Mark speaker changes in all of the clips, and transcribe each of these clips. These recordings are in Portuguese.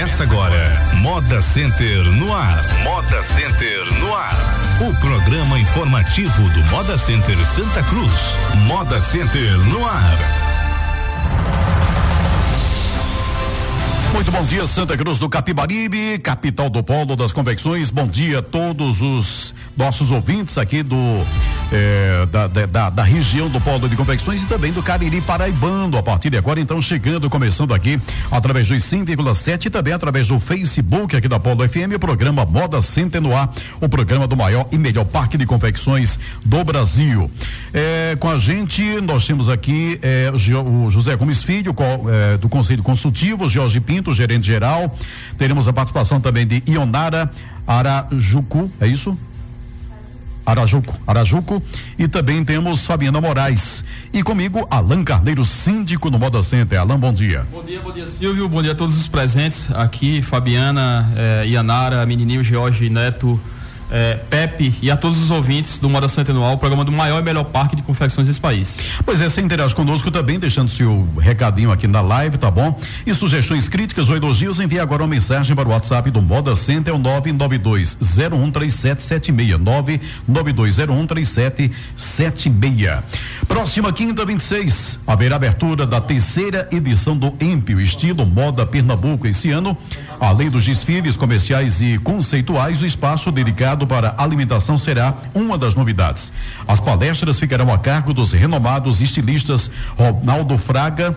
Speaker 1: Começa agora, Moda Center no ar. Moda Center no ar. O programa informativo do Moda Center Santa Cruz. Moda Center no ar.
Speaker 2: Muito bom dia, Santa Cruz do Capibaribe, capital do polo das convecções. Bom dia a todos os nossos ouvintes aqui do eh, da, da, da, região do polo de convecções e também do Cariri Paraibando. A partir de agora, então, chegando, começando aqui através dos 5,7 e também através do Facebook aqui da Polo FM, o programa Moda Center no ar, o programa do maior e melhor parque de confecções do Brasil. Eh, com a gente, nós temos aqui eh, o José Gomes Filho, do Conselho Consultivo, Jorge Pinto gerente geral. Teremos a participação também de Ionara Arajucu, é isso? Arajuco, Arajuco e também temos Fabiana Moraes e comigo Alan Carneiro, síndico no Moda Center. Alan, bom dia.
Speaker 3: Bom dia, bom dia Silvio, bom dia a todos os presentes aqui, Fabiana, eh, Ianara, menininho Jorge Neto, é, Pepe e a todos os ouvintes do Moda Centenual, o programa do maior e melhor parque de confecções desse país.
Speaker 2: Pois é, você interage conosco também, deixando seu recadinho aqui na live, tá bom? E sugestões críticas ou elogios, envie agora uma mensagem para o WhatsApp do Moda Center, é o 992013776. 992013776. Próxima quinta, 26, haverá abertura da terceira edição do Empio, estilo Moda Pernambuco. Esse ano, além dos desfiles comerciais e conceituais, o espaço dedicado para alimentação será uma das novidades. As palestras ficarão a cargo dos renomados estilistas Ronaldo Fraga,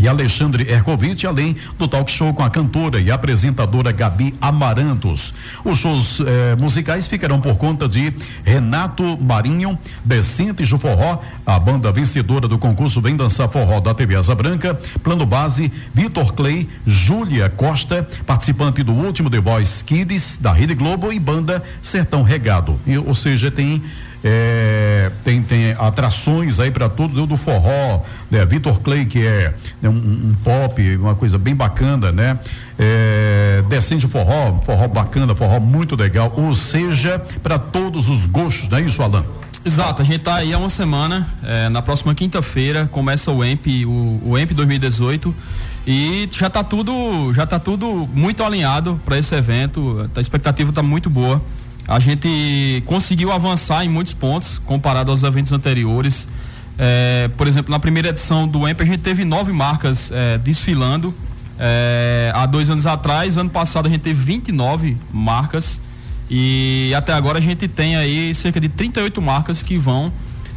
Speaker 2: e Alexandre Ercovitch, além do talk show com a cantora e apresentadora Gabi Amarantos. Os shows eh, musicais ficarão por conta de Renato Marinho, Decentes do Forró, a banda vencedora do concurso Vem Dançar Forró da TV Asa Branca, Plano Base, Vitor Clay, Júlia Costa, participante do último The Voice Kids da Rede Globo e banda Sertão Regado. E, ou seja, tem é, tem, tem atrações aí para tudo do forró, né? Vitor Clay, que é né, um, um, pop, uma coisa bem bacana, né? É, Descende forró, forró bacana, forró muito legal, ou seja, para todos os gostos, não é isso, Alan?
Speaker 3: Exato, a gente está aí há uma semana, é, na próxima quinta-feira começa o EMP, o, o EMP 2018 e já está tudo, já tá tudo muito alinhado para esse evento, a expectativa está muito boa. A gente conseguiu avançar em muitos pontos comparado aos eventos anteriores. É, por exemplo, na primeira edição do EMP a gente teve nove marcas é, desfilando. É, há dois anos atrás, ano passado a gente teve 29 marcas e até agora a gente tem aí cerca de 38 marcas que vão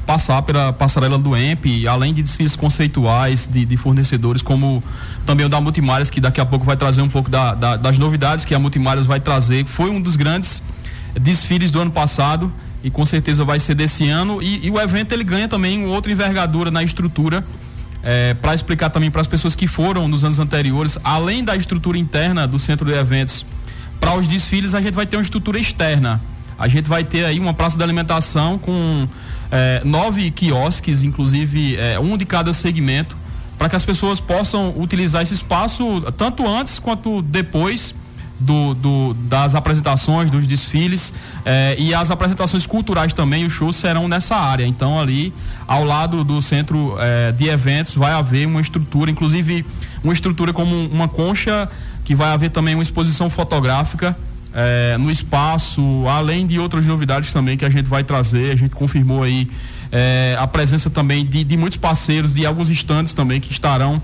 Speaker 3: passar pela passarela do EMP, além de desfiles conceituais de, de, fornecedores, como também o da Multimárias, que daqui a pouco vai trazer um pouco da, da, das novidades que a Multimárias vai trazer. Foi um dos grandes desfiles do ano passado e com certeza vai ser desse ano. E, e o evento ele ganha também outra envergadura na estrutura. É, para explicar também para as pessoas que foram nos anos anteriores, além da estrutura interna do centro de eventos, para os desfiles a gente vai ter uma estrutura externa. A gente vai ter aí uma praça de alimentação com é, nove quiosques, inclusive é, um de cada segmento, para que as pessoas possam utilizar esse espaço tanto antes quanto depois do, do, das apresentações, dos desfiles eh, e as apresentações culturais também, os shows serão nessa área. Então, ali, ao lado do centro eh, de eventos, vai haver uma estrutura, inclusive uma estrutura como uma concha, que vai haver também uma exposição fotográfica. Eh, no espaço, além de outras novidades também que a gente vai trazer, a gente confirmou aí a presença também de, de muitos parceiros, de alguns estantes também que estarão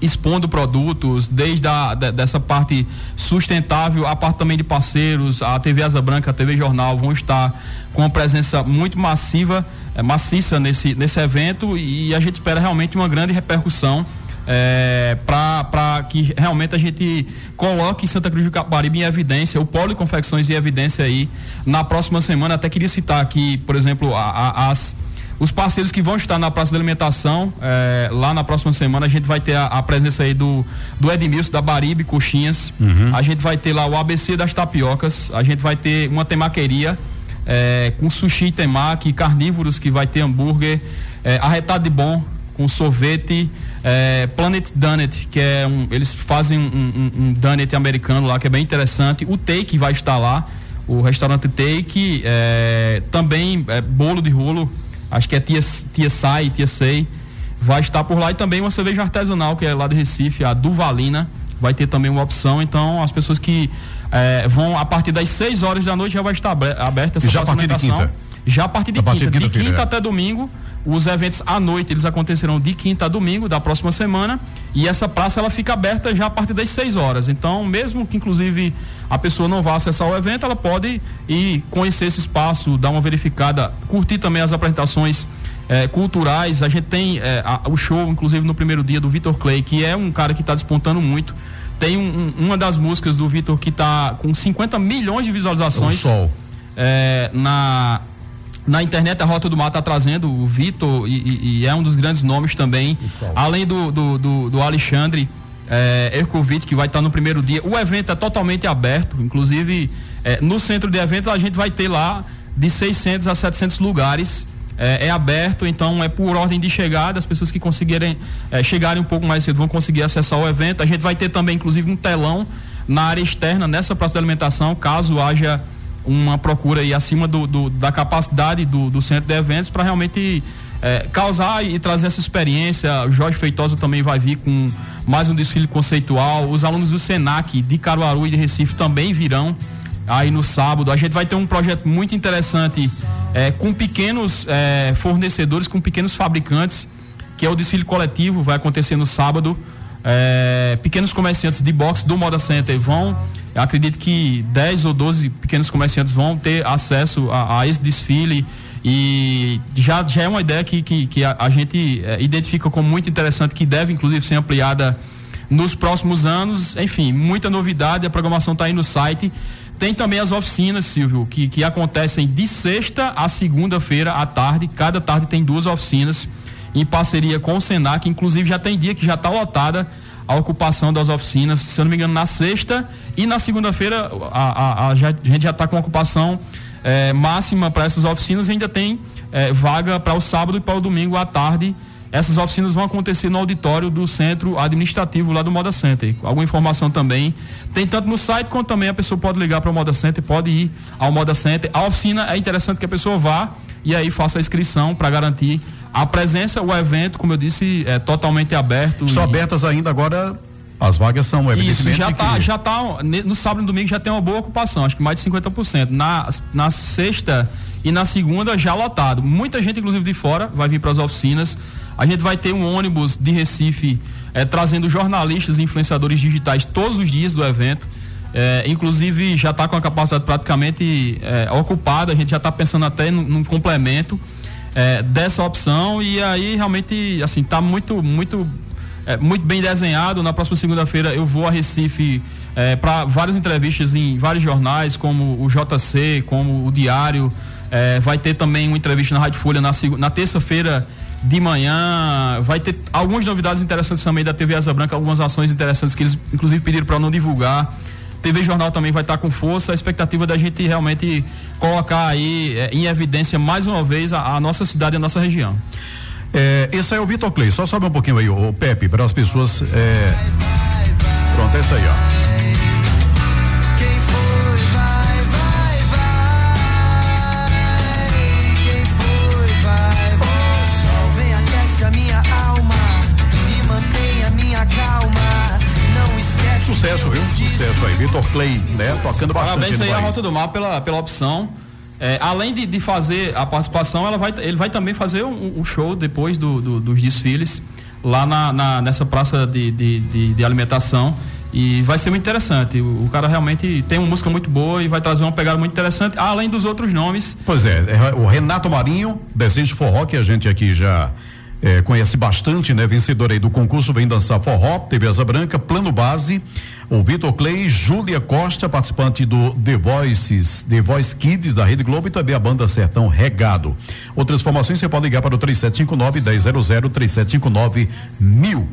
Speaker 3: expondo produtos, desde a, de, dessa parte sustentável, a parte também de parceiros, a TV Asa Branca, a TV Jornal vão estar com uma presença muito massiva, é, maciça nesse, nesse evento e a gente espera realmente uma grande repercussão é, para que realmente a gente coloque Santa Cruz do Caparibe em evidência, o polo de confecções em evidência aí na próxima semana. Até queria citar aqui, por exemplo, a, a, as os parceiros que vão estar na Praça da Alimentação, é, lá na próxima semana, a gente vai ter a, a presença aí do, do Edmilson, da Baribe Coxinhas. Uhum. A gente vai ter lá o ABC das Tapiocas. A gente vai ter uma temaqueria é, com sushi temaki, carnívoros que vai ter hambúrguer, é, arretado de bom com sorvete, é, Planet Donut, que é um, eles fazem um, um, um donut americano lá que é bem interessante. O Take vai estar lá, o restaurante Take, é, também é, bolo de rolo acho que é Tia, Tia Sai, Tia Sei, vai estar por lá e também uma cerveja artesanal que é lá de Recife, a Duvalina, vai ter também uma opção. Então, as pessoas que é, vão a partir das 6 horas da noite já vai estar aberta essa
Speaker 2: e já a partir de quinta?
Speaker 3: Já a partir de a quinta. Partir de, quinta, de quinta é. até domingo. Os eventos à noite, eles acontecerão de quinta a domingo da próxima semana. E essa praça ela fica aberta já a partir das 6 horas. Então, mesmo que inclusive a pessoa não vá acessar o evento, ela pode ir conhecer esse espaço, dar uma verificada, curtir também as apresentações eh, culturais. A gente tem eh, a, o show, inclusive no primeiro dia, do Vitor Clay, que é um cara que está despontando muito. Tem um, um, uma das músicas do Vitor que está com 50 milhões de visualizações.
Speaker 2: O sol.
Speaker 3: Eh, na na internet a Rota do Mar está trazendo o Vitor e, e, é um dos grandes nomes também. Além do, do, do, do Alexandre é, Erkovic, que vai estar tá no primeiro dia. O evento é totalmente aberto, inclusive é, no centro de evento a gente vai ter lá de 600 a 700 lugares. É, é, aberto, então é por ordem de chegada. As pessoas que conseguirem chegarem um pouco mais cedo vão conseguir acessar o evento. A gente vai ter também, inclusive, um telão na área externa, nessa praça de alimentação, caso haja uma procura aí acima do, do da capacidade do, do, centro de eventos para realmente é, causar e trazer essa experiência. O Jorge Feitosa também vai vir com mais um desfile conceitual. Os alunos do Senac de Caruaru e de Recife também virão aí no sábado. A gente vai ter um projeto muito interessante é, com pequenos é, fornecedores, com pequenos fabricantes, que é o desfile coletivo, vai acontecer no sábado. É, pequenos comerciantes de boxe do Moda Center vão acredito que 10 ou 12 pequenos comerciantes vão ter acesso a, a esse desfile e já, já é uma ideia que, que, que a, a, gente é, identifica como muito interessante, que deve inclusive ser ampliada nos próximos anos. Enfim, muita novidade, a programação está aí no site. Tem também as oficinas, Silvio, que, que acontecem de sexta a segunda-feira à tarde. Cada tarde tem duas oficinas em parceria com o Senac. Inclusive já tem dia que já está lotada a ocupação das oficinas, se eu não me engano, na sexta e na segunda-feira a, a, a, gente já está com ocupação é, máxima para essas oficinas e ainda tem é, vaga para o sábado e para o domingo à tarde. Essas oficinas vão acontecer no auditório do centro administrativo lá do Moda Center. Alguma informação também tem tanto no site quanto também a pessoa pode ligar para o Moda Center, pode ir ao Moda Center. A oficina é interessante que a pessoa vá e aí faça a inscrição para garantir a presença, o evento, como eu disse, é totalmente aberto.
Speaker 2: Estão
Speaker 3: e...
Speaker 2: abertas ainda agora. As vagas são
Speaker 3: evidentemente. Isso, já está, que... já tá, no sábado e domingo já tem uma boa ocupação, acho que mais de 50%. Na, na sexta e na segunda já lotado. Muita gente, inclusive de fora, vai vir para as oficinas. A gente vai ter um ônibus de Recife é, trazendo jornalistas e influenciadores digitais todos os dias do evento. É, inclusive já está com a capacidade praticamente é, ocupada, a gente já está pensando até num, num complemento é, dessa opção e aí realmente assim está muito muito é, muito bem desenhado. Na próxima segunda-feira eu vou a Recife é, para várias entrevistas em vários jornais, como o JC, como o Diário. É, vai ter também uma entrevista na Rádio Folha na, na terça-feira de manhã. Vai ter algumas novidades interessantes também da TV Asa Branca, algumas ações interessantes que eles inclusive pediram para não divulgar. TV Jornal também vai estar com força. A expectativa da gente realmente colocar aí é, em evidência mais uma vez a, a nossa cidade e a nossa região.
Speaker 2: É, esse aí é o Vitor Clay. Só sobe um pouquinho aí, o Pepe, para as pessoas. É... Pronto, é isso aí, ó. Sucesso, viu? Sucesso aí. Vitor Clay, né? Tocando bastante.
Speaker 3: Parabéns aí à Roça do Mar pela, pela opção. É, além de, de, fazer a participação, ela vai, ele vai também fazer um, um show depois do, do, dos desfiles lá na, na nessa praça de, de, de, de, alimentação. E vai ser muito interessante. O, o, cara realmente tem uma música muito boa e vai trazer uma pegada muito interessante, além dos outros nomes.
Speaker 2: Pois é, é o Renato Marinho, Desejo Forró, que a gente aqui já é, conhece bastante, né? Vencedor aí do concurso Vem Dançar Forró, TV Asa Branca, Plano Base, o Vitor Clay, Júlia Costa, participante do The Voices, The Voice Kids da Rede Globo e também a banda Sertão Regado. Outras informações você pode ligar para o 3759 1000 3759 mil.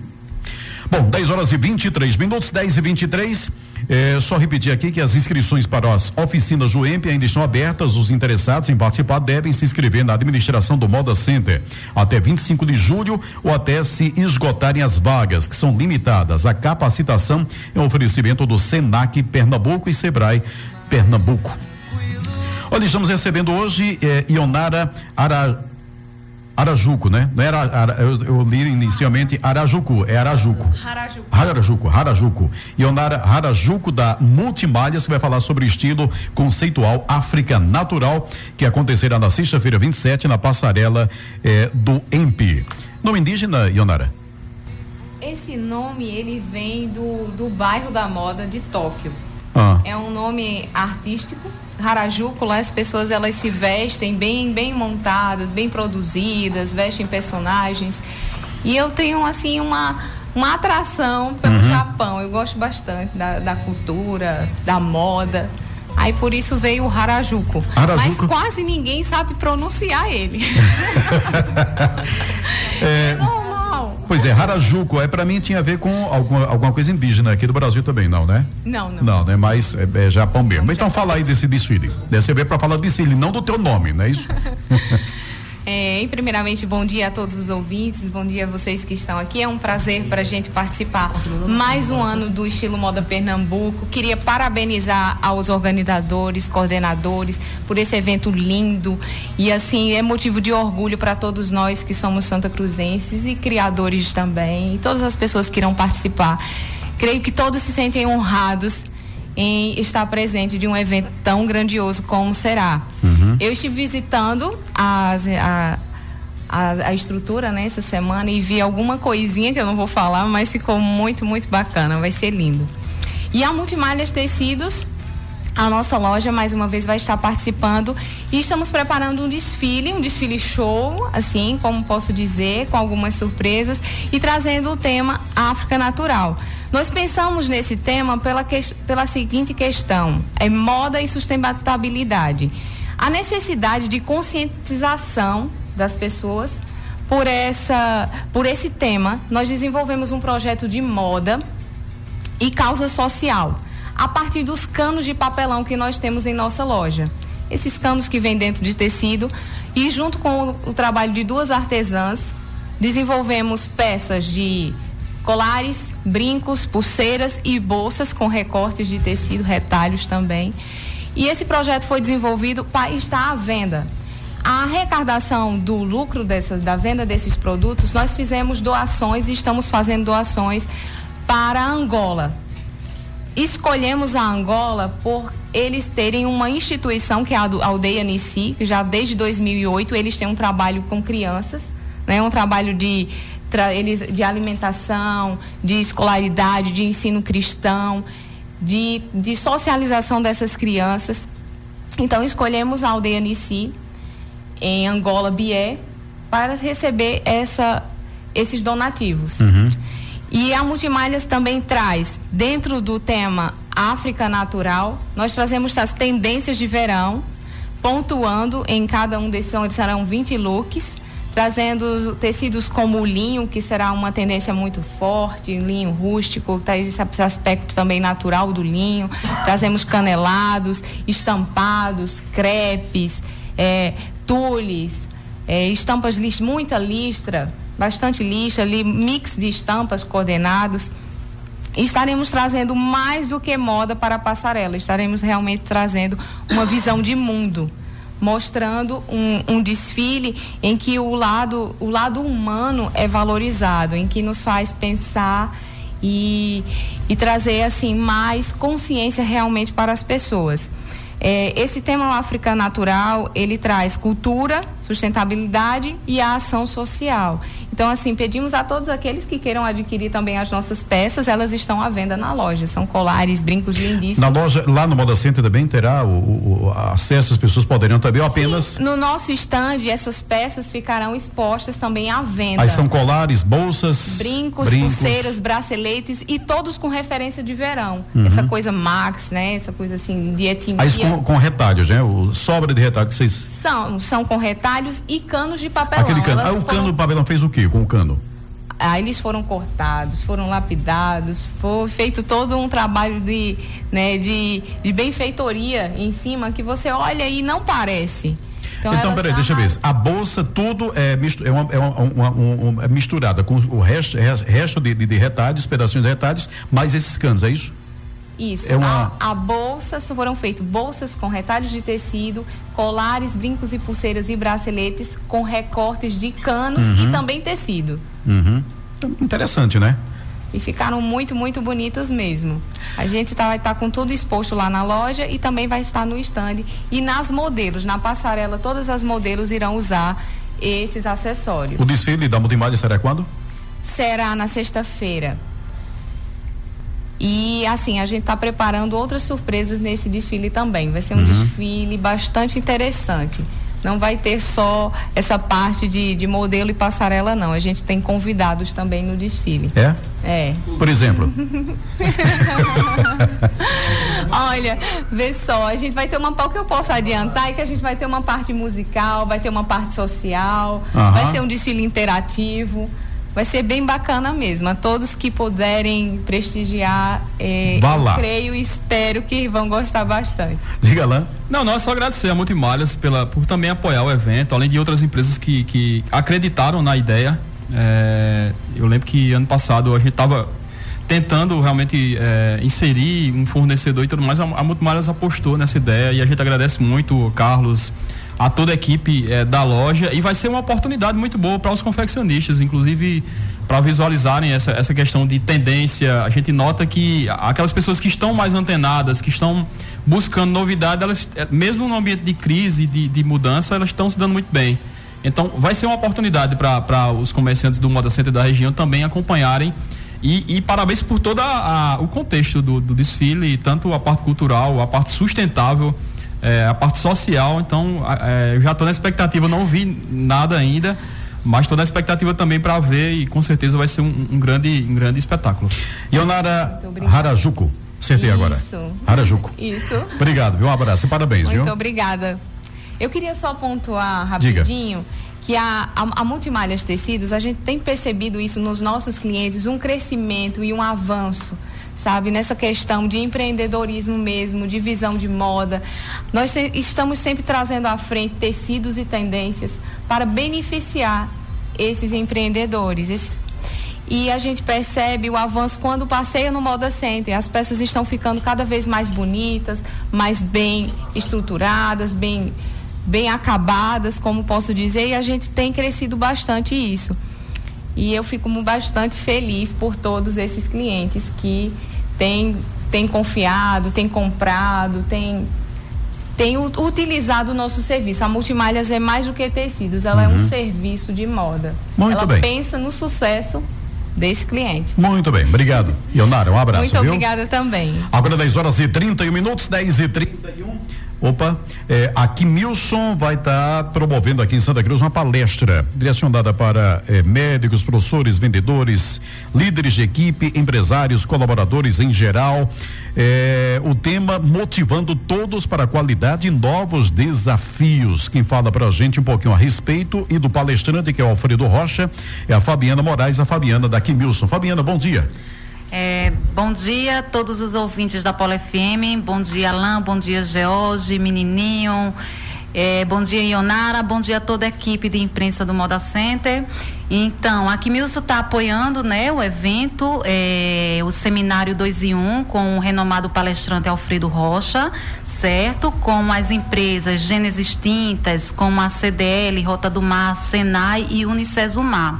Speaker 2: Bom, 10 horas e 23 minutos, 10 e 23 é, só repetir aqui que as inscrições para as oficinas do EMP ainda estão abertas. Os interessados em participar devem se inscrever na administração do Moda Center até 25 de julho ou até se esgotarem as vagas, que são limitadas. A capacitação é um oferecimento do Senac Pernambuco e Sebrae Pernambuco. Olha, estamos recebendo hoje eh, Ionara Ara Arajuco, né? Não era, ara, eu, eu, li inicialmente Arajucu, é Arajuco. Harajuco. Harajuco, Harajuco. Ionara Harajuco da Multimalhas, que vai falar sobre o estilo conceitual África Natural, que acontecerá na sexta-feira 27, na passarela eh, do EMP. Nome indígena, Ionara?
Speaker 4: Esse nome, ele vem do, do bairro da moda de Tóquio. Ah. É um nome artístico. Harajuku, lá as pessoas elas se vestem bem, bem montadas, bem produzidas, vestem personagens. E eu tenho assim uma, uma atração pelo uhum. Japão. Eu gosto bastante da, da cultura, da moda. Aí por isso veio o Harajuku. Harajuku. Mas quase ninguém sabe pronunciar ele.
Speaker 2: é, normal. Pois é, Harajuku, é para mim tinha a ver com alguma, alguma coisa indígena aqui do Brasil também, não, né?
Speaker 4: Não, não.
Speaker 2: Não, né? Mas é, é Japão mesmo. Então fala aí desse desfile. Deve ser para falar desfile, não do teu nome, não é isso?
Speaker 4: É, e primeiramente, bom dia a todos os ouvintes, bom dia a vocês que estão aqui. É um prazer para a gente participar mais um ano do Estilo Moda Pernambuco. Queria parabenizar aos organizadores, coordenadores por esse evento lindo e assim é motivo de orgulho para todos nós que somos santa cruzenses e criadores também, e todas as pessoas que irão participar. Creio que todos se sentem honrados em estar presente de um evento tão grandioso como será. Uhum. Eu estive visitando as, a, a, a, estrutura né, essa semana e vi alguma coisinha que eu não vou falar, mas ficou muito, muito bacana, vai ser lindo. E a Multimalhas Tecidos, a nossa loja mais uma vez vai estar participando e estamos preparando um desfile, um desfile show, assim, como posso dizer, com algumas surpresas e trazendo o tema África Natural. Nós pensamos nesse tema pela, que, pela seguinte questão: é moda e sustentabilidade. A necessidade de conscientização das pessoas por essa por esse tema, nós desenvolvemos um projeto de moda e causa social, a partir dos canos de papelão que nós temos em nossa loja. Esses canos que vêm dentro de tecido e junto com o, o trabalho de duas artesãs, desenvolvemos peças de colares, brincos, pulseiras e bolsas com recortes de tecido, retalhos também. E esse projeto foi desenvolvido para estar à venda. A arrecadação do lucro dessa, da venda desses produtos, nós fizemos doações e estamos fazendo doações para a Angola. Escolhemos a Angola por eles terem uma instituição que é a Aldeia Nissi, que já desde 2008 eles têm um trabalho com crianças, né, um trabalho de eles de alimentação, de escolaridade, de ensino cristão, de, de socialização dessas crianças. Então escolhemos a aldeia Nissi, em Angola Bié, para receber essa, esses donativos. Uhum. E a Multimalhas também traz, dentro do tema África Natural, nós trazemos as tendências de verão, pontuando em cada um desses, serão 20 looks trazendo tecidos como o linho, que será uma tendência muito forte, linho rústico, tá esse aspecto também natural do linho. Trazemos canelados, estampados, crepes, é, tules, é, estampas muita listra, bastante lixa, ali, mix de estampas coordenados. estaremos trazendo mais do que moda para a passarela, estaremos realmente trazendo uma visão de mundo mostrando um, um, desfile em que o lado, o lado humano é valorizado, em que nos faz pensar e, e trazer assim mais consciência realmente para as pessoas. É, esse tema África Natural, ele traz cultura, sustentabilidade e a ação social. Então, assim, pedimos a todos aqueles que queiram adquirir também as nossas peças, elas estão à venda na loja. São colares, brincos lindíssimos.
Speaker 2: Na loja, lá no Moda Center também terá o, o, o acesso, as pessoas poderiam também apenas.
Speaker 4: No nosso stand, essas peças ficarão expostas também à venda.
Speaker 2: Aí são colares, bolsas,
Speaker 4: brincos, brincos. pulseiras, braceletes e todos com referência de verão. Uhum. Essa coisa Max, né? Essa coisa assim de etnia.
Speaker 2: Aí com, com retalhos, né? O sobra de retalhos que vocês.
Speaker 4: São, são com retalhos e canos de papelão.
Speaker 2: Aquele cano. Ah, o cano do papelão fez o quê? Com o cano?
Speaker 4: Aí eles foram cortados, foram lapidados, foi feito todo um trabalho de, né, de, de benfeitoria em cima que você olha e não parece.
Speaker 2: Então, então peraí, deixa eu ver. A bolsa, tudo é, mistu, é, uma, é uma, uma, uma, é misturada com o resto, resto de, de, de retalhos, pedacinhos de retalhos, mais esses canos, é isso?
Speaker 4: Isso. É uma... a, a bolsa foram feitas bolsas com retalhos de tecido, colares, brincos e pulseiras e braceletes com recortes de canos uhum. e também tecido.
Speaker 2: Uhum. Interessante, né?
Speaker 4: E ficaram muito, muito bonitos mesmo. A gente tá, vai estar tá com tudo exposto lá na loja e também vai estar no stand. E nas modelos, na passarela, todas as modelos irão usar esses acessórios.
Speaker 2: O desfile da Multimalha será quando?
Speaker 4: Será na sexta-feira. E assim, a gente está preparando outras surpresas nesse desfile também. Vai ser um uhum. desfile bastante interessante. Não vai ter só essa parte de, de modelo e passarela, não. A gente tem convidados também no desfile.
Speaker 2: É?
Speaker 4: É.
Speaker 2: Por exemplo?
Speaker 4: Olha, vê só, a gente vai ter uma o que eu posso adiantar é que a gente vai ter uma parte musical, vai ter uma parte social, uhum. vai ser um desfile interativo vai ser bem bacana mesmo. A todos que puderem prestigiar, é, eu creio e espero que vão gostar bastante.
Speaker 2: Diga lá.
Speaker 3: Não, nós só agradecer a Multimalhas pela, por também apoiar o evento, além de outras empresas que, que acreditaram na ideia. É, eu lembro que ano passado a gente estava tentando realmente é, inserir um fornecedor e tudo mais. A, a Multimalhas apostou nessa ideia e a gente agradece muito, Carlos a toda a equipe é, da loja e vai ser uma oportunidade muito boa para os confeccionistas, inclusive para visualizarem essa, essa questão de tendência. A gente nota que aquelas pessoas que estão mais antenadas, que estão buscando novidade, elas, é, mesmo no ambiente de crise, de, de mudança, elas estão se dando muito bem. Então, vai ser uma oportunidade para os comerciantes do Moda Center da região também acompanharem. E, e parabéns por todo o contexto do, do desfile, tanto a parte cultural, a parte sustentável é, a parte social, então é, já estou na expectativa, não vi nada ainda, mas estou na expectativa também para ver e com certeza vai ser um, um grande, um grande espetáculo.
Speaker 2: Ionara Harajuku. Acertei agora. Isso. Harajuku.
Speaker 4: Isso.
Speaker 2: Obrigado, viu? Um abraço e parabéns,
Speaker 4: Muito
Speaker 2: viu?
Speaker 4: Muito obrigada. Eu queria só pontuar rapidinho. Diga que a, a, a Multimalhas Tecidos, a gente tem percebido isso nos nossos clientes, um crescimento e um avanço sabe? Nessa questão de empreendedorismo mesmo, de visão de moda. Nós estamos sempre trazendo à frente tecidos e tendências para beneficiar esses empreendedores. Esses, e a gente percebe o avanço quando passeia no Moda Center. As peças estão ficando cada vez mais bonitas, mais bem estruturadas, bem, bem acabadas, como posso dizer, e a gente tem crescido bastante isso. E eu fico bastante feliz por todos esses clientes que têm, têm confiado, têm comprado, têm, têm utilizado o nosso serviço. A Multimalhas é mais do que tecidos, ela uhum. é um uhum. serviço de moda.
Speaker 2: Muito
Speaker 4: ela
Speaker 2: bem.
Speaker 4: pensa no sucesso desse cliente.
Speaker 2: Muito bem, obrigado. Ionara, um abraço.
Speaker 4: Muito
Speaker 2: viu?
Speaker 4: obrigada também.
Speaker 2: Agora 10 horas e 31 minutos, 10 e 31. Opa, é, aqui Nilson vai estar tá promovendo aqui em Santa Cruz uma palestra direcionada para é, médicos, professores, vendedores, líderes de equipe, empresários, colaboradores em geral. É, o tema motivando todos para a qualidade e novos desafios. Quem fala para a gente um pouquinho a respeito e do palestrante que é o Alfredo Rocha é a Fabiana Moraes, a Fabiana daqui Nilson. Fabiana, bom dia.
Speaker 5: É, bom dia a todos os ouvintes da Polo FM. Bom dia, Alain. Bom dia, George, Menininho. É, bom dia, Ionara. Bom dia a toda a equipe de imprensa do Moda Center. Então, a Quimilso está apoiando né, o evento, é, o seminário 2 em 1, um, com o renomado palestrante Alfredo Rocha, certo? Com as empresas Gênesis Tintas, como a CDL, Rota do Mar, Senai e Unicesumar.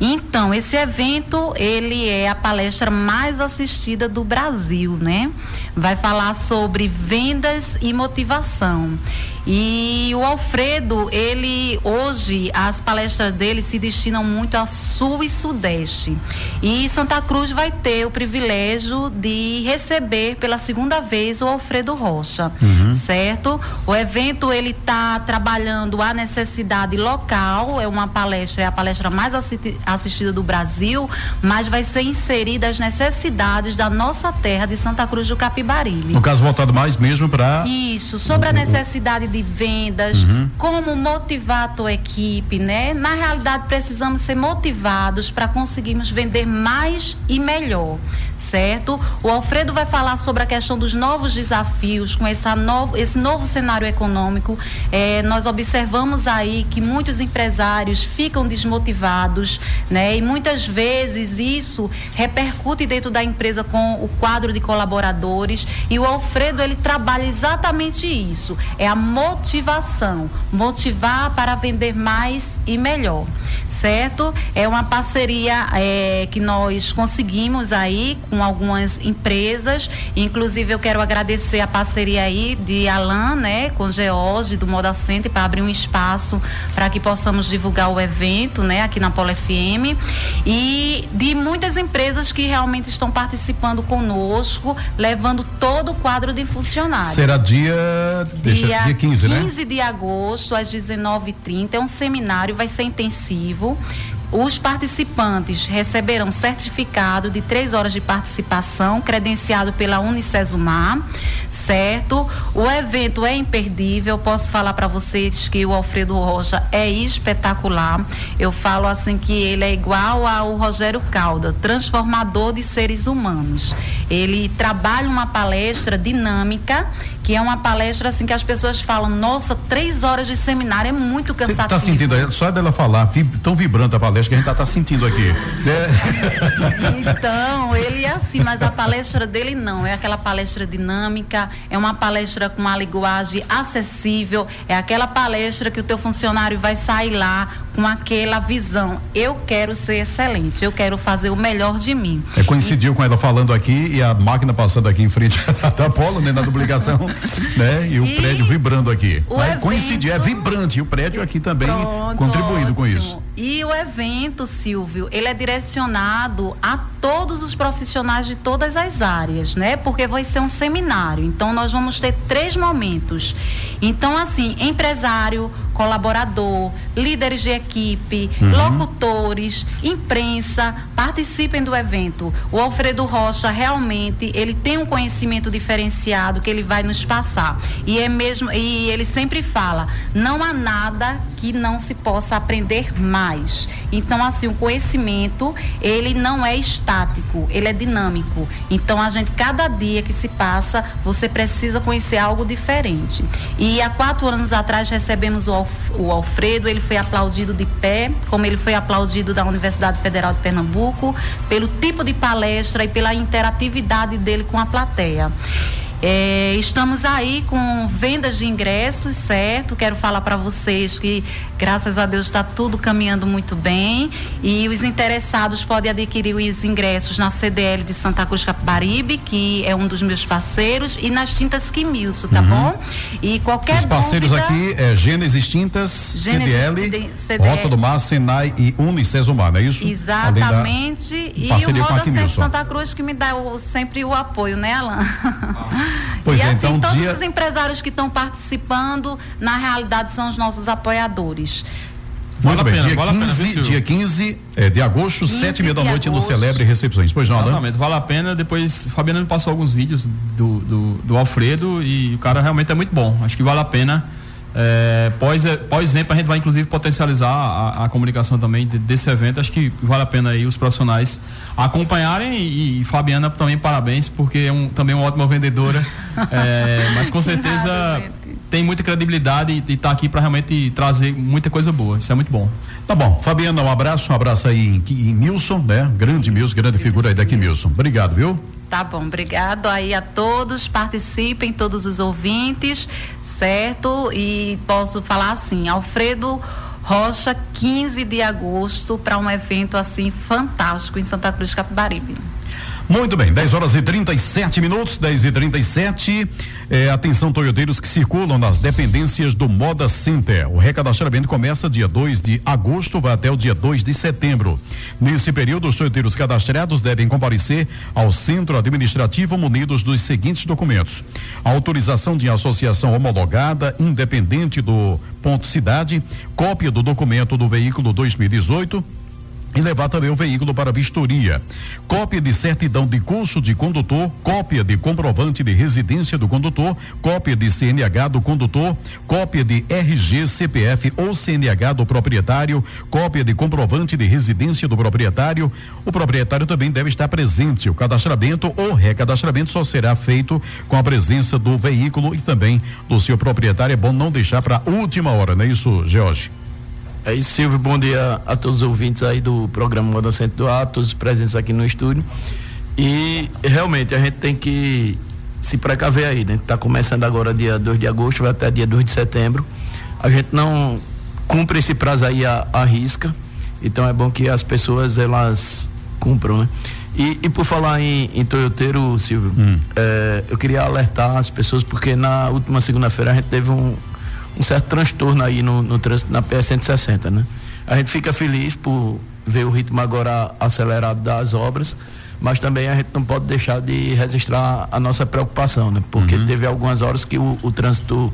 Speaker 5: Então, esse evento, ele é a palestra mais assistida do Brasil, né? Vai falar sobre vendas e motivação. E o Alfredo, ele hoje as palestras dele se destinam muito a sul e sudeste. E Santa Cruz vai ter o privilégio de receber pela segunda vez o Alfredo Rocha, uhum. certo? O evento ele está trabalhando a necessidade local, é uma palestra, é a palestra mais assistida do Brasil, mas vai ser inserida as necessidades da nossa terra de Santa Cruz do Capibari.
Speaker 2: No caso voltado mais mesmo para
Speaker 5: Isso, sobre a necessidade de vendas, uhum. como motivar a tua equipe, né? Na realidade, precisamos ser motivados para conseguirmos vender mais e melhor, certo? O Alfredo vai falar sobre a questão dos novos desafios com essa novo, esse novo cenário econômico. É, nós observamos aí que muitos empresários ficam desmotivados, né? E muitas vezes isso repercute dentro da empresa com o quadro de colaboradores. E o Alfredo ele trabalha exatamente isso, é a motivação, motivar para vender mais e melhor, certo? É uma parceria é, que nós conseguimos aí com algumas empresas. Inclusive, eu quero agradecer a parceria aí de Alan, né, com George, do Moda Center, para abrir um espaço para que possamos divulgar o evento, né, aqui na Polo FM. E de muitas empresas que realmente estão participando conosco, levando todo o quadro de funcionários.
Speaker 2: Será dia, deixa, dia, dia 15, 15
Speaker 5: né? 15 de agosto, às 19h30. É um seminário, vai ser intensivo. Os participantes receberão certificado de três horas de participação, credenciado pela Unicesumar, certo? O evento é imperdível. Posso falar para vocês que o Alfredo Rocha é espetacular. Eu falo assim que ele é igual ao Rogério Calda, transformador de seres humanos. Ele trabalha uma palestra dinâmica que é uma palestra assim que as pessoas falam, nossa, três horas de seminário é muito tá cansativo. Você
Speaker 2: está sentindo só dela falar, tão vibrante a palestra que a gente está tá sentindo aqui.
Speaker 5: É. Então, ele é assim, mas a palestra dele não, é aquela palestra dinâmica, é uma palestra com uma linguagem acessível, é aquela palestra que o teu funcionário vai sair lá com aquela visão, eu quero ser excelente, eu quero fazer o melhor de mim.
Speaker 2: É, coincidiu e... com ela falando aqui e a máquina passando aqui em frente da Polo, né, na duplicação né? E o e prédio vibrando aqui. Mas coincidir, é vibrante. E o prédio aqui também Pronto, contribuindo ótimo. com isso.
Speaker 5: E o evento, Silvio, ele é direcionado a todos os profissionais de todas as áreas, né? Porque vai ser um seminário. Então nós vamos ter três momentos. Então, assim, empresário, colaborador, líderes de equipe, uhum. locutores, imprensa, participem do evento. O Alfredo Rocha realmente ele tem um conhecimento diferenciado que ele vai nos passar. E é mesmo e ele sempre fala, não há nada que não se possa aprender mais. Então assim, o conhecimento, ele não é estático, ele é dinâmico. Então a gente cada dia que se passa, você precisa conhecer algo diferente. E há quatro anos atrás recebemos o, o Alfredo, ele foi aplaudido de pé, como ele foi aplaudido da Universidade Federal de Pernambuco, pelo tipo de palestra e pela interatividade dele com a plateia. É, estamos aí com vendas de ingressos, certo? Quero falar para vocês que, graças a Deus, está tudo caminhando muito bem e os interessados podem adquirir os ingressos na CDL de Santa Cruz Capibaribe, que é um dos meus parceiros, e nas tintas Quimilso, tá uhum. bom?
Speaker 2: E qualquer Os parceiros dúvida, aqui é Gênesis Tintas, Gênesis CDL, CDL, Rota do Mar, Senai e Unicesumar, não é isso?
Speaker 5: Exatamente. E o Roda Sempre Santa Cruz que me dá o, sempre o apoio, né, Alan? Pois e é, assim, então, todos dia... os empresários que estão participando, na realidade, são os nossos apoiadores.
Speaker 2: Muito vale bem, pena, dia, vale 15, pena, dia 15 é, de agosto, sete e meia da noite agosto. no Celebre Recepções. Pois não,
Speaker 3: Exatamente, vale a pena. Depois, Fabiano passou alguns vídeos do, do, do Alfredo e o cara realmente é muito bom. Acho que vale a pena é, pós, pós exemplo, a gente vai inclusive potencializar a, a comunicação também de, desse evento. Acho que vale a pena aí os profissionais acompanharem e, e Fabiana também parabéns, porque é um, também uma ótima vendedora. é, mas com certeza nada, tem muita credibilidade e está aqui para realmente trazer muita coisa boa. Isso é muito bom.
Speaker 2: Tá bom. Fabiana, um abraço, um abraço aí em, em Milson, né? Grande Milson, grande figura aí daqui, Milson. Obrigado, viu?
Speaker 5: Tá bom, obrigado aí a todos, participem, todos os ouvintes, certo? E posso falar assim, Alfredo Rocha, 15 de agosto, para um evento assim fantástico em Santa Cruz Capibaribe.
Speaker 2: Muito bem, 10 horas e 37 minutos, 10 e 37 é, Atenção, toyoteiros que circulam nas dependências do Moda Center. O recadastramento começa dia 2 de agosto, vai até o dia 2 de setembro. Nesse período, os toyoteiros cadastrados devem comparecer ao centro administrativo munidos dos seguintes documentos: autorização de associação homologada, independente do ponto cidade, cópia do documento do veículo 2018 e levar também o veículo para vistoria. Cópia de certidão de curso de condutor, cópia de comprovante de residência do condutor, cópia de CNH do condutor, cópia de RG, CPF ou CNH do proprietário, cópia de comprovante de residência do proprietário. O proprietário também deve estar presente. O cadastramento ou recadastramento só será feito com a presença do veículo e também do seu proprietário. É bom não deixar para última hora, não é isso, George?
Speaker 6: É isso, Silvio. Bom dia a todos os ouvintes aí do programa Moda Centro do Ar, todos os presentes aqui no estúdio. E realmente a gente tem que se precaver aí, né? Tá começando agora dia 2 de agosto, vai até dia 2 de setembro. A gente não cumpre esse prazo aí à, à risca. Então é bom que as pessoas elas cumpram, né? E, e por falar em, em Toyoteiro, Silvio, hum. é, eu queria alertar as pessoas porque na última segunda-feira a gente teve um, um certo transtorno aí no, no trânsito na PS 160, né? A gente fica feliz por ver o ritmo agora acelerado das obras, mas também a gente não pode deixar de registrar a nossa preocupação, né? Porque uhum. teve algumas horas que o, o trânsito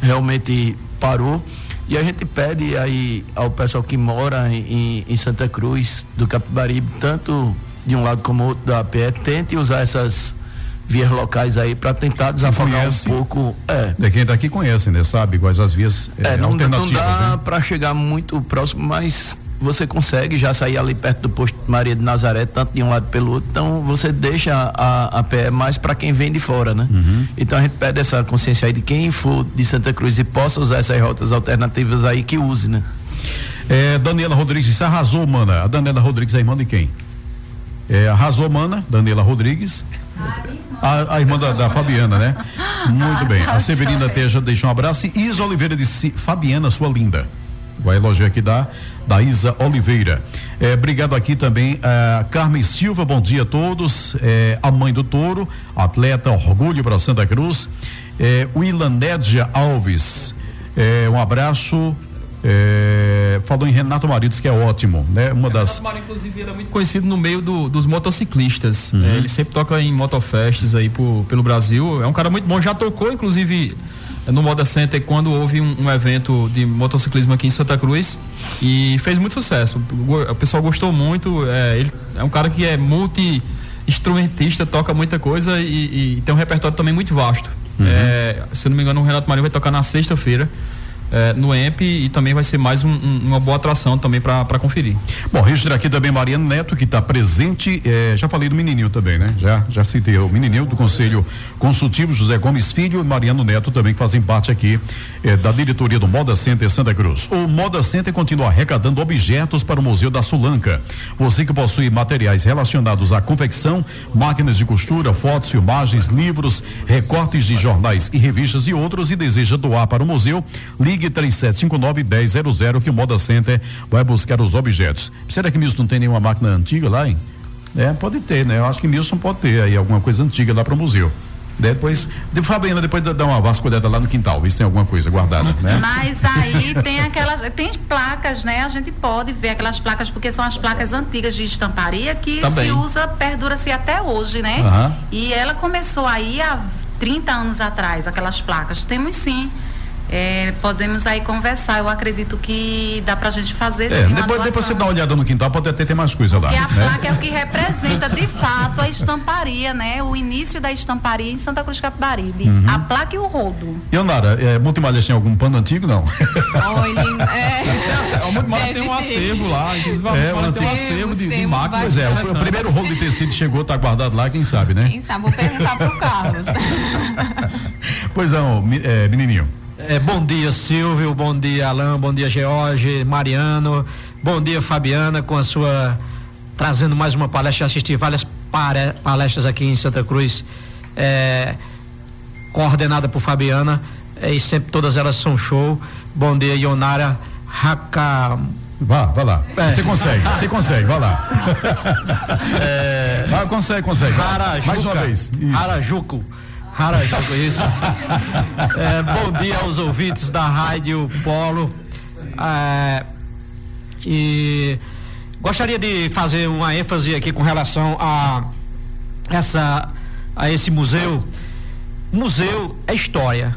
Speaker 6: realmente parou e a gente pede aí ao pessoal que mora em, em Santa Cruz do Capibaribe, tanto de um lado como outro da PE, tente usar essas vias locais aí para tentar desafogar um pouco.
Speaker 2: É. De quem daqui conhece, né? Sabe quais as vias é,
Speaker 6: é, não, alternativas. Não dá né? para chegar muito próximo, mas você consegue já sair ali perto do posto Maria de Nazaré, tanto de um lado pelo outro, então você deixa a, a pé mais para quem vem de fora, né? Uhum. Então a gente pede essa consciência aí de quem for de Santa Cruz e possa usar essas rotas alternativas aí que use, né?
Speaker 2: É, Daniela Rodrigues, arrasou, mana. A Daniela Rodrigues é irmã de quem? É, arrasou, mana, Daniela Rodrigues. A, a irmã da, da, Fabiana, né? Muito bem. A Severina Teja deixa um abraço. E Isa Oliveira disse: Fabiana, sua linda. Vai elogio aqui da, da Isa Oliveira. É, obrigado aqui também a Carmen Silva, bom dia a todos. É, a mãe do touro, atleta, orgulho para Santa Cruz. É, Wilanédia Alves, é, um abraço é, falou em Renato Maridos, que é ótimo, né? Uma das. Renato
Speaker 3: Marido, inclusive, ele é muito conhecido no meio do, dos motociclistas. Uhum. É, ele sempre toca em motofests aí por, pelo Brasil. É um cara muito bom, já tocou, inclusive, no Moda Center quando houve um, um, evento de motociclismo aqui em Santa Cruz e fez muito sucesso. O, o pessoal gostou muito. É, ele é um cara que é multi instrumentista, toca muita coisa e, e tem um repertório também muito vasto. Uhum. É, se não me engano, o Renato Marinho vai tocar na sexta-feira é, no EMP e também vai ser mais um, um, uma boa atração também para conferir.
Speaker 2: Bom, registrar aqui também Mariano Neto, que está presente. É, já falei do menininho também, né? Já, já citei o menininho do Conselho Consultivo, José Gomes Filho e Mariano Neto também, que fazem parte aqui é, da diretoria do Moda Center Santa Cruz. O Moda Center continua arrecadando objetos para o Museu da Sulanca. Você que possui materiais relacionados à confecção, máquinas de costura, fotos, filmagens, livros, recortes de jornais e revistas e outros e deseja doar para o museu, ligue Ligue 3759 1000 que o Moda Center vai buscar os objetos. Será que Milson não tem nenhuma máquina antiga lá, hein? É, pode ter, né? Eu acho que Milson pode ter aí alguma coisa antiga lá para o museu. Depois, de Fabiana, depois dá uma vasculhada lá no quintal, ver se tem alguma coisa guardada, né?
Speaker 5: Mas aí tem aquelas, tem placas, né? A gente pode ver aquelas placas, porque são as placas antigas de estamparia que Também. se usa, perdura-se até hoje, né? Uhum. E ela começou aí há 30 anos atrás, aquelas placas. Temos sim é, podemos aí conversar. Eu acredito que dá para a gente fazer
Speaker 2: é, sim, depois, depois você dá uma olhada no quintal, pode até ter mais coisa lá.
Speaker 5: Porque a né? placa é o que representa de fato a estamparia, né? O início da estamparia em Santa Cruz Capibaribe. Uhum. A placa e o rodo.
Speaker 2: E Onara, é, Multimalhas tem algum pano antigo, não?
Speaker 3: Olha, é. O Multimalhas tem um acervo lá, inclusive é, tem um acervo de, de máquinas.
Speaker 2: Pois é, o, o, primeiro rolo de tecido chegou, tá guardado lá, quem sabe, né?
Speaker 4: Quem sabe, vou perguntar pro Carlos.
Speaker 2: pois não, é, menininho.
Speaker 7: É, bom dia, Silvio. Bom dia, Alain. Bom dia, George, Mariano. Bom dia, Fabiana, com a sua. trazendo mais uma palestra. Assisti várias palestras aqui em Santa Cruz, é, coordenada por Fabiana, é, e sempre todas elas são show. Bom dia, Ionara Haka.
Speaker 2: Vá, vá lá. É. Você consegue, você consegue, vá lá. É, ah, consegue, consegue.
Speaker 7: Harajuca, Mais uma vez. Isso. Harajuco. Harajuku, isso. É, bom dia aos ouvintes da Rádio Polo. É, e gostaria de fazer uma ênfase aqui com relação a essa a esse museu. Museu é história,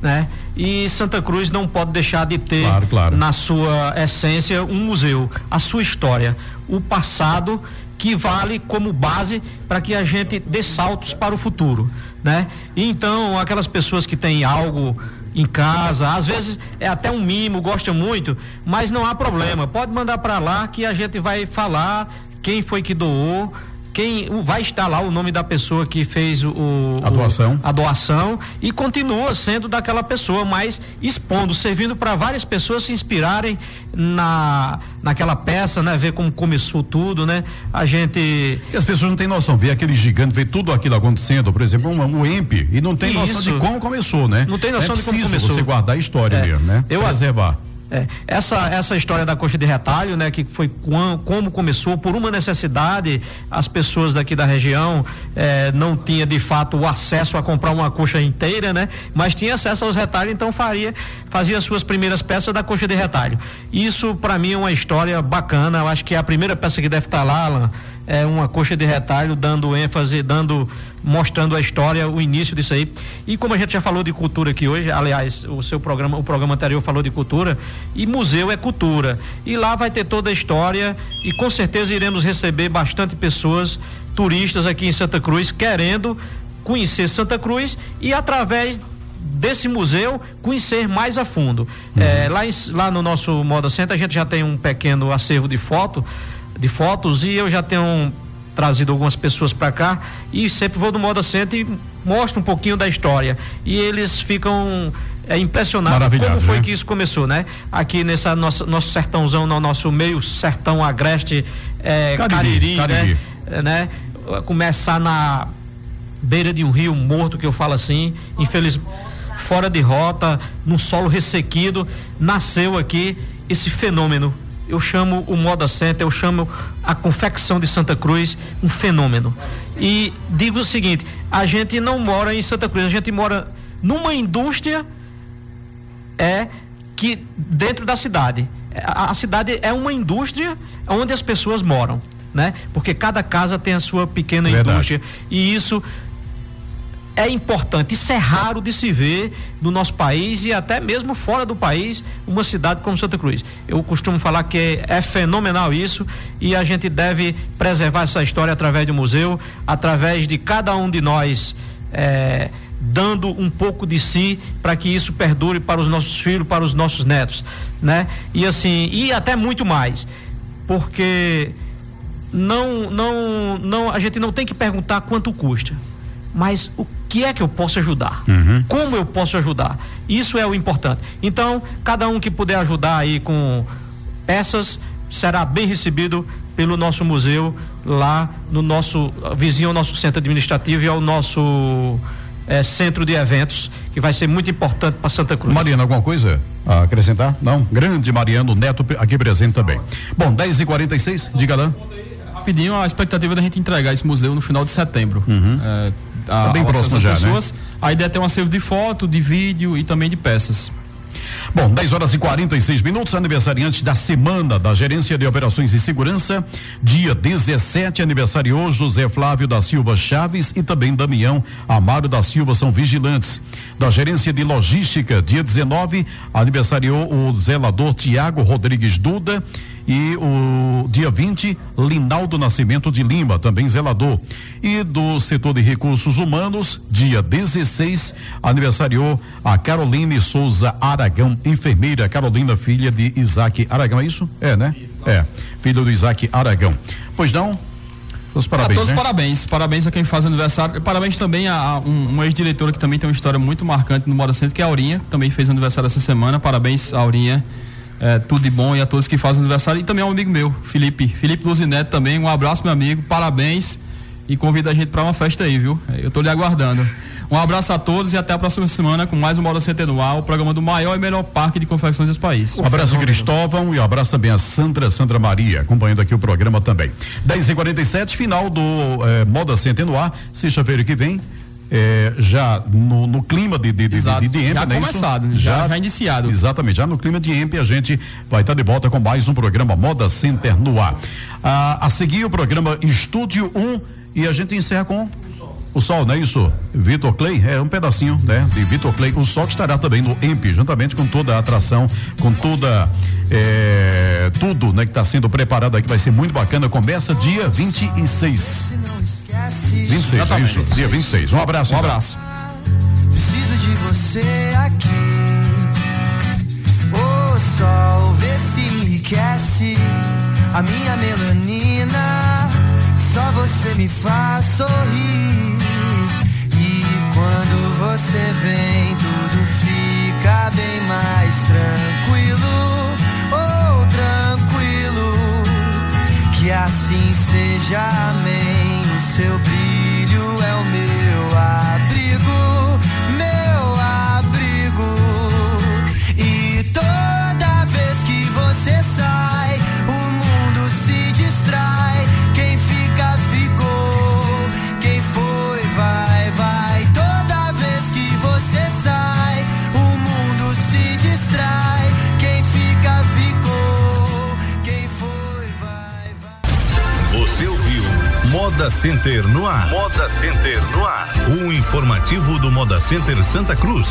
Speaker 7: né? E Santa Cruz não pode deixar de ter
Speaker 2: claro, claro.
Speaker 7: na sua essência um museu, a sua história, o passado que vale como base para que a gente dê saltos para o futuro, né? E então aquelas pessoas que têm algo em casa, às vezes é até um mimo, gosta muito, mas não há problema, pode mandar para lá que a gente vai falar quem foi que doou, quem vai estar lá o nome da pessoa que fez o,
Speaker 2: a doação,
Speaker 7: o, a doação e continua sendo daquela pessoa, mas expondo, servindo para várias pessoas se inspirarem na naquela peça, né? Ver como começou tudo, né? A gente
Speaker 2: e as pessoas não têm noção, ver aquele gigante, ver tudo aquilo acontecendo, por exemplo, um, um EMP e não tem noção de como começou, né?
Speaker 7: Não tem noção
Speaker 2: é
Speaker 7: de como começou.
Speaker 2: Você guardar a história
Speaker 7: é.
Speaker 2: mesmo, né?
Speaker 7: Eu
Speaker 2: preservar.
Speaker 7: É, essa, essa história da coxa de retalho, né, que foi com, como começou por uma necessidade, as pessoas daqui da região é, não tinha de fato o acesso a comprar uma coxa inteira, né, mas tinha acesso aos retalhos, então faria fazia suas primeiras peças da coxa de retalho. Isso para mim é uma história bacana. Eu acho que é a primeira peça que deve estar tá lá, Alan, é uma coxa de retalho dando ênfase, dando mostrando a história, o início disso aí. E como a gente já falou de cultura aqui hoje, aliás, o seu programa, o programa anterior falou de cultura, e museu é cultura. E lá vai ter toda a história e com certeza iremos receber bastante pessoas, turistas aqui em Santa Cruz, querendo conhecer Santa Cruz e através desse museu conhecer mais a fundo. Uhum. É, lá, em, lá no nosso Moda Center a gente já tem um pequeno acervo de foto, de fotos e eu já tenho trazido algumas pessoas para cá e sempre vou no Moda Center e mostro um pouquinho da história. E eles ficam é impressionado como foi né? que isso começou, né? Aqui nessa nossa nosso sertãozão, no nosso meio sertão agreste é, Cariri, Cariri, Cariri. né? né? Começar na beira de um rio morto que eu falo assim, infeliz fora de rota, num solo ressequido, nasceu aqui esse fenômeno eu chamo o Moda Center, eu chamo a confecção de Santa Cruz um fenômeno. E digo o seguinte: a gente não mora em Santa Cruz, a gente mora numa indústria é que dentro da cidade. A, a cidade é uma indústria onde as pessoas moram, né? Porque cada casa tem a sua pequena Verdade. indústria e isso é importante. Isso é raro de se ver no nosso país e até mesmo fora do país, uma cidade como Santa Cruz. Eu costumo falar que é, é fenomenal isso e a gente deve preservar essa história através do museu, através de cada um de nós. É, dando um pouco de si para que isso perdure para os nossos filhos, para os nossos netos, né? E assim, e até muito mais, porque não, não, não, a gente não tem que perguntar quanto custa, mas o que é que eu posso ajudar? Uhum. Como eu posso ajudar? Isso é o importante. Então, cada um que puder ajudar aí com peças será bem recebido pelo nosso museu lá no nosso vizinho ao nosso centro administrativo e ao nosso é, centro de eventos, que vai ser muito importante para Santa Cruz.
Speaker 2: Mariana, alguma coisa a acrescentar? Não? Grande Mariano Neto aqui presente também. Bom, 10 e 46 diga lá.
Speaker 3: Rapidinho, a expectativa é da gente entregar esse museu no final de setembro.
Speaker 2: Uhum. É,
Speaker 3: a, tá bem próximo já, pessoas. Né? A ideia é ter um acervo de foto, de vídeo e também de peças.
Speaker 2: Bom, 10 horas e 46 minutos, aniversariante da semana da Gerência de Operações e Segurança. Dia 17, aniversariou José Flávio da Silva Chaves e também Damião Amaro da Silva são vigilantes. Da Gerência de Logística, dia 19, aniversariou o zelador Tiago Rodrigues Duda e o dia 20, Linaldo Nascimento de Lima, também zelador. E do setor de recursos humanos, dia 16, aniversariou a Caroline Souza Aragão, enfermeira Carolina, filha de Isaac Aragão, é isso? É, né? Isso. É, filha do Isaac Aragão. Pois não?
Speaker 3: Todos parabéns. A todos né? parabéns. Parabéns a quem faz aniversário. Parabéns também a, a um, uma ex-diretora que também tem uma história muito marcante no Moda Centro, que é a Aurinha, que também fez aniversário essa semana. Parabéns, Aurinha é, tudo de bom e a todos que fazem aniversário. E também a um amigo meu, Felipe, Felipe Luzineto também. Um abraço, meu amigo, parabéns e convida a gente para uma festa aí, viu? Eu estou lhe aguardando. Um abraço a todos e até a próxima semana com mais um Moda Centenual, o programa do maior e melhor parque de confecções desse país.
Speaker 2: Um abraço Cristóvão e um abraço também a Sandra, Sandra Maria, acompanhando aqui o programa também. 10h47, final do eh, Moda Centenual, sexta-feira que vem é, já no, no, clima de, de, Exato. de, de, de EMP,
Speaker 3: já né? começado, Isso? já, já iniciado.
Speaker 2: Exatamente, já no clima de EMP a gente vai estar de volta com mais um programa Moda Center no ar. Ah, a seguir o programa Estúdio 1 um, e a gente encerra com o sol, não é isso? Vitor Clay, é um pedacinho, né? De Vitor Clay, o sol que estará também no EMP, juntamente com toda a atração, com toda é, tudo, né, que está sendo preparado aqui, vai ser muito bacana. Começa dia 26. 26, Exatamente. é isso? Dia 26. Um abraço.
Speaker 3: Um então. abraço.
Speaker 8: Preciso de você aqui. O sol vê se enriquece a minha melanina. Só você me faz sorrir. Quando você vem, tudo fica bem mais tranquilo. Oh, tranquilo. Que assim seja, amém. O seu brilho é o meu abrigo, meu abrigo. E toda vez que você sai,
Speaker 1: Moda Center no ar. Moda Center no ar. O informativo do Moda Center Santa Cruz.